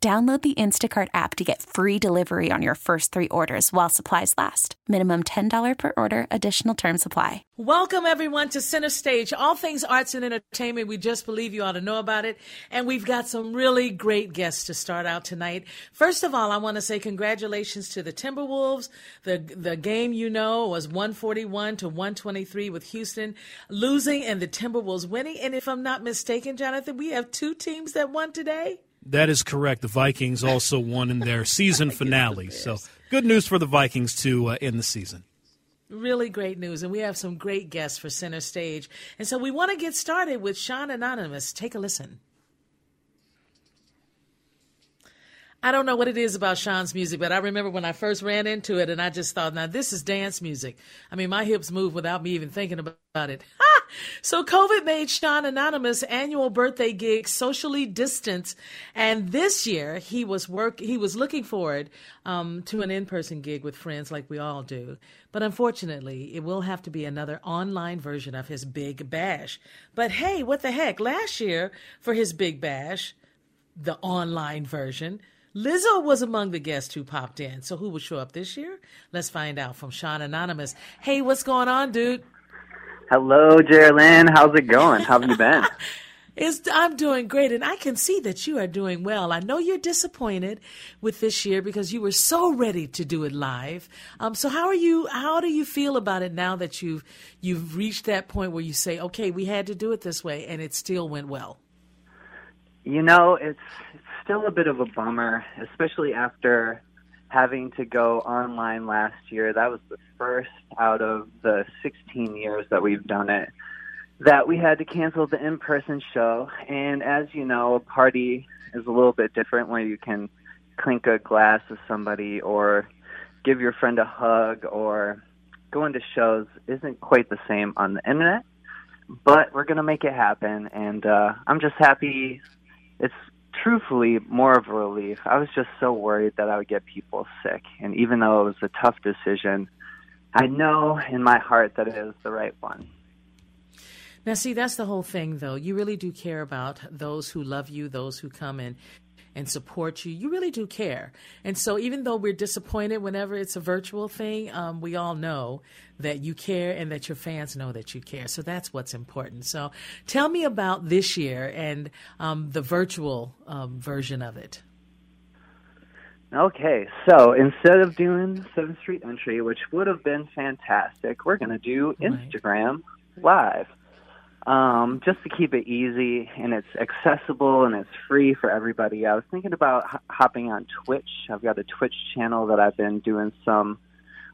Download the Instacart app to get free delivery on your first three orders while supplies last. Minimum $10 per order, additional term supply. Welcome, everyone, to Center Stage. All things arts and entertainment. We just believe you ought to know about it. And we've got some really great guests to start out tonight. First of all, I want to say congratulations to the Timberwolves. The, the game, you know, was 141 to 123 with Houston losing and the Timberwolves winning. And if I'm not mistaken, Jonathan, we have two teams that won today. That is correct. The Vikings also won in their season finale. So good news for the Vikings to uh, end the season. Really great news. And we have some great guests for center stage. And so we want to get started with Sean Anonymous. Take a listen. I don't know what it is about Sean's music, but I remember when I first ran into it and I just thought, now this is dance music. I mean, my hips move without me even thinking about it. So COVID made Sean Anonymous annual birthday gig socially distanced, and this year he was work he was looking forward um, to an in person gig with friends like we all do. But unfortunately, it will have to be another online version of his big bash. But hey, what the heck? Last year for his big bash, the online version. Lizzo was among the guests who popped in. So who will show up this year? Let's find out from Sean Anonymous. Hey, what's going on, dude? Hello, Jerlyn. How's it going? How have you been? It's, I'm doing great, and I can see that you are doing well. I know you're disappointed with this year because you were so ready to do it live. Um, so how are you? How do you feel about it now that you've you've reached that point where you say, "Okay, we had to do it this way," and it still went well? You know, it's, it's still a bit of a bummer, especially after having to go online last year. That was the first out of the 16 years that we've done it that we had to cancel the in-person show. And as you know, a party is a little bit different where you can clink a glass with somebody or give your friend a hug or go into shows isn't quite the same on the internet. But we're going to make it happen. And uh, I'm just happy it's truthfully more of a relief. I was just so worried that I would get people sick. And even though it was a tough decision, I know in my heart that it is the right one. Now, see, that's the whole thing, though. You really do care about those who love you, those who come in and support you. You really do care. And so, even though we're disappointed whenever it's a virtual thing, um, we all know that you care and that your fans know that you care. So, that's what's important. So, tell me about this year and um, the virtual um, version of it. Okay, so instead of doing 7th Street Entry, which would have been fantastic, we're going to do Instagram right. Live um, just to keep it easy and it's accessible and it's free for everybody. I was thinking about hopping on Twitch. I've got a Twitch channel that I've been doing some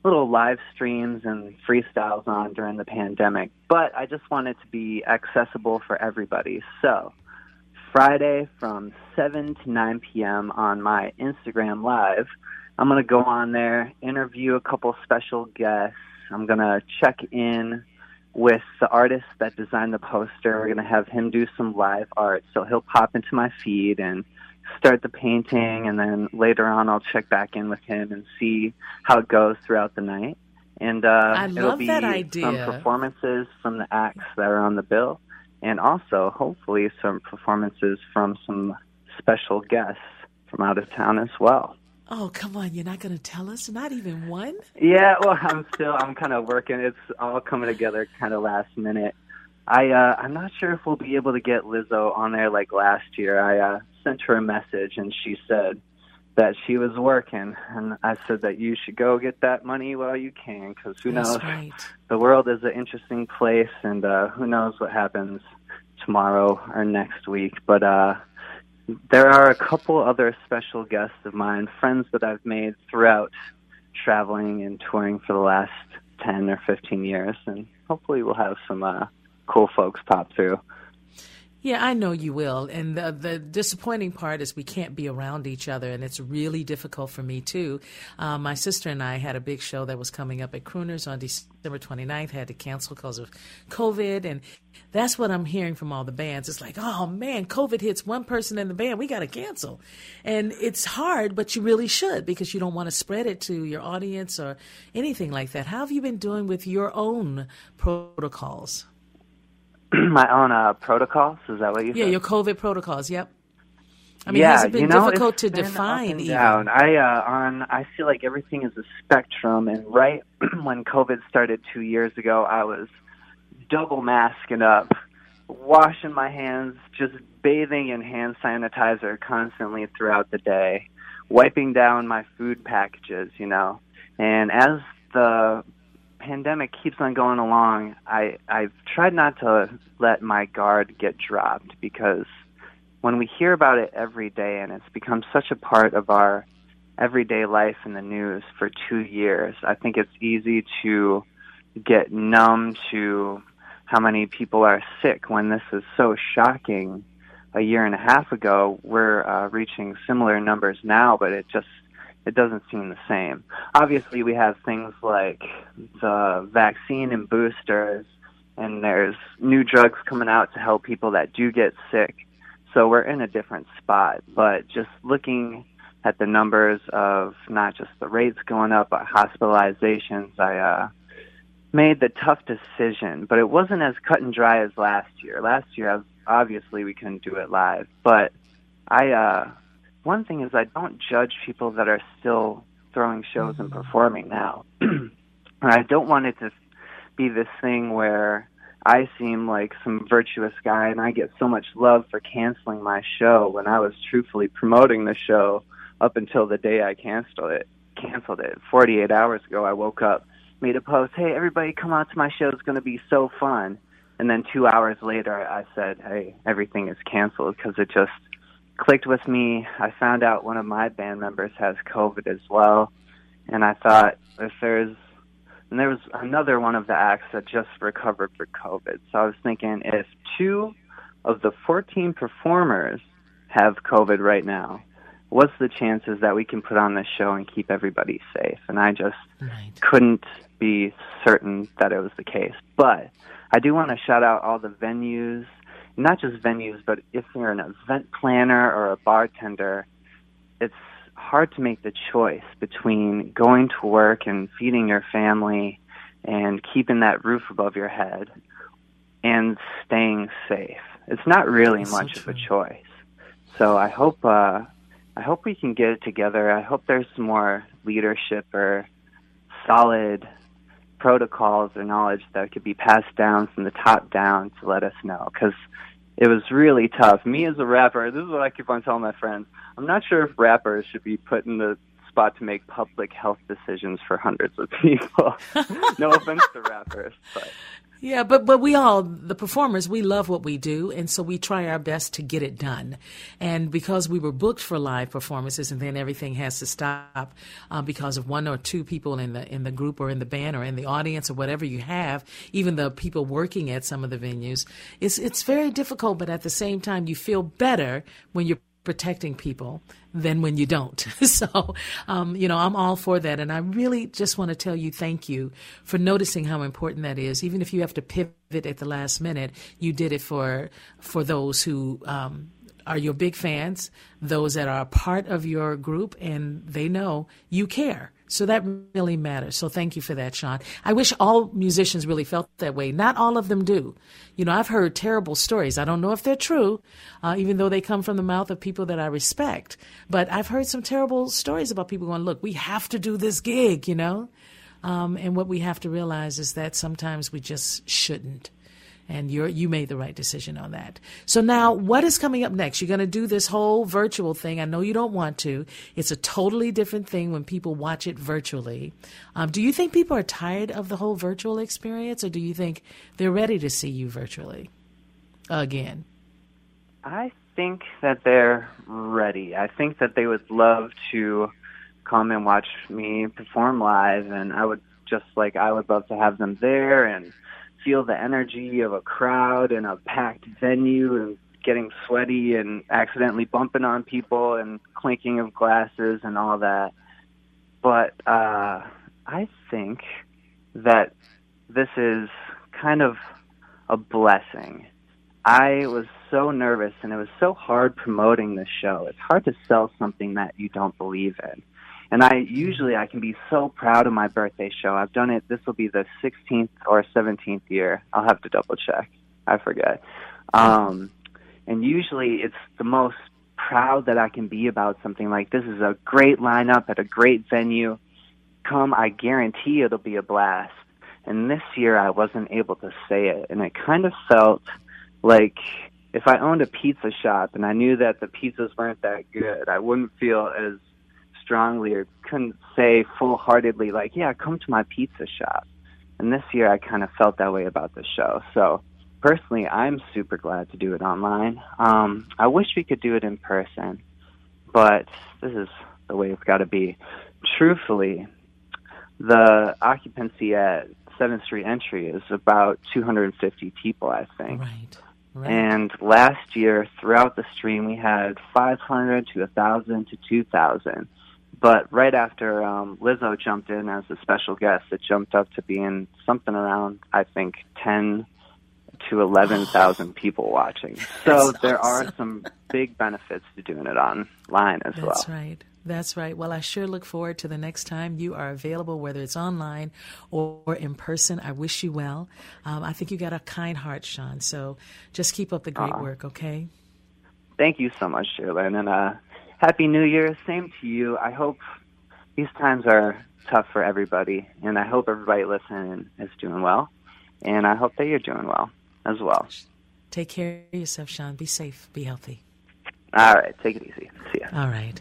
little live streams and freestyles on during the pandemic, but I just want it to be accessible for everybody. So, Friday from 7 to 9 p.m. on my Instagram Live, I'm going to go on there, interview a couple special guests. I'm going to check in with the artist that designed the poster. We're going to have him do some live art. So he'll pop into my feed and start the painting, and then later on, I'll check back in with him and see how it goes throughout the night. And uh, I it'll be that idea. some performances from the acts that are on the bill, and also hopefully some performances from some special guests from out of town as well. Oh, come on. You're not going to tell us? Not even one? Yeah, well, I'm still, I'm kind of working. It's all coming together kind of last minute. I, uh, I'm not sure if we'll be able to get Lizzo on there like last year. I, uh, sent her a message and she said that she was working, and I said that you should go get that money while you can, because who That's knows? right. The world is an interesting place, and uh, who knows what happens tomorrow or next week. But uh, there are a couple other special guests of mine, friends that I've made throughout traveling and touring for the last 10 or 15 years, and hopefully we'll have some uh, cool folks pop through. Yeah, I know you will. And the, the disappointing part is we can't be around each other, and it's really difficult for me, too. Um, my sister and I had a big show that was coming up at Crooners on December 29th, had to cancel because of COVID. And that's what I'm hearing from all the bands. It's like, oh, man, COVID hits one person in the band. We got to cancel. And it's hard, but you really should because you don't want to spread it to your audience or anything like that. How have you been doing with your own protocols? My own uh, protocols, is that what you Yeah, said? your COVID protocols. Yep. I mean, yeah, has it been you know, difficult it's to been up define and even? down. I uh, on I feel like everything is a spectrum, and right when COVID started two years ago, I was double masking up, washing my hands, just bathing in hand sanitizer constantly throughout the day, wiping down my food packages, you know. And as the pandemic keeps on going along, I I've tried not to let my guard get dropped because when we hear about it every day and it's become such a part of our everyday life in the news for 2 years, I think it's easy to get numb to how many people are sick when this is so shocking. A year and a half ago, we're uh, reaching similar numbers now, but it just it doesn't seem the same. Obviously, we have things like the vaccine and boosters, and there's new drugs coming out to help people that do get sick. So we're in a different spot. But just looking at the numbers of not just the rates going up, but hospitalizations, I uh, made the tough decision. But it wasn't as cut and dry as last year. Last year, obviously, we couldn't do it live. But I, uh, one thing is I don't judge people that are still throwing shows and mm-hmm. performing now. and I don't want it to be this thing where I seem like some virtuous guy and I get so much love for canceling my show when I was truthfully promoting the show up until the day I canceled it. Canceled it. 48 hours ago I woke up, made a post, "Hey everybody come out to my show. It's going to be so fun." And then 2 hours later I said, "Hey, everything is canceled because it just clicked with me. I found out one of my band members has COVID as well, and I thought if there's and there was another one of the acts that just recovered for COVID. So I was thinking if two of the 14 performers have COVID right now, what's the chances that we can put on this show and keep everybody safe? And I just Right. couldn't be certain that it was the case. But I do want to shout out all the venues, not just venues, but if you're an event planner or a bartender, it's hard to make the choice between going to work and feeding your family and keeping that roof above your head and staying safe. It's not really That's so much of a choice. So I hope uh I hope we can get it together. I hope there's more leadership or solid protocols or knowledge that could be passed down from the top down to let us know because it was really tough. Me as a rapper, this is what I keep on telling my friends. I'm not sure if rappers should be put in the spot to make public health decisions for hundreds of people. no offense to rappers, but Yeah, but but we all the performers we love what we do, and so we try our best to get it done. And because we were booked for live performances, and then everything has to stop uh, because of one or two people in the in the group or in the band or in the audience or whatever you have, even the people working at some of the venues, it's it's very difficult. But at the same time, you feel better when you're protecting people than when you don't. so, um, you know, I'm all for that. And I really just want to tell you thank you for noticing how important that is. Even if you have to pivot at the last minute, you did it for, for those who, um, are your big fans, those that are part of your group, and they know you care. So that really matters. So thank you for that, Sean. I wish all musicians really felt that way. Not all of them do. You know, I've heard terrible stories. I don't know if they're true, uh, even though they come from the mouth of people that I respect. But I've heard some terrible stories about people going, look, we have to do this gig, you know? Um, and what we have to realize is that sometimes we just shouldn't. And you're you made the right decision on that. So now, what is coming up next? You're going to do this whole virtual thing. I know you don't want to. It's a totally different thing when people watch it virtually. Um, do you think people are tired of the whole virtual experience, or do you think they're ready to see you virtually again? I think that they're ready. I think that they would love to come and watch me perform live, and I would just like I would love to have them there and feel the energy of a crowd in a packed venue and getting sweaty and accidentally bumping on people and clinking of glasses and all that. But uh, I think that this is kind of a blessing. I was so nervous and it was so hard promoting this show. It's hard to sell something that you don't believe in. And I usually I can be so proud of my birthday show. I've done it. This will be the 16th or 17th year. I'll have to double check. I forget. Um, and usually it's the most proud that I can be about something like this is a great lineup at a great venue. Come, I guarantee it'll be a blast. And this year I wasn't able to say it, and it kind of felt like if I owned a pizza shop and I knew that the pizzas weren't that good, I wouldn't feel as strongly or couldn't say full heartedly like, yeah, come to my pizza shop. And this year I kind of felt that way about the show. So personally, I'm super glad to do it online. Um, I wish we could do it in person, but this is the way it's got to be. Truthfully, the occupancy at 7th Street Entry is about 250 people, I think. Right. Right. And last year, throughout the stream, we had 500 to 1,000 to 2,000. But right after um, Lizzo jumped in as a special guest, it jumped up to being something around, I think, 10 to 11,000 people watching. So That's there awesome. are some big benefits to doing it online as well. That's right. That's right. Well, I sure look forward to the next time you are available, whether it's online or in person. I wish you well. Um, I think you got a kind heart, Sean. So just keep up the great Aw. work, okay? Thank you so much, Sherilyn, and uh, happy New Year. Same to you. I hope these times are tough for everybody, and I hope everybody listening is doing well, and I hope that you're doing well as well. Take care of yourself, Sean. Be safe. Be healthy. All right, take it easy. See ya. All right.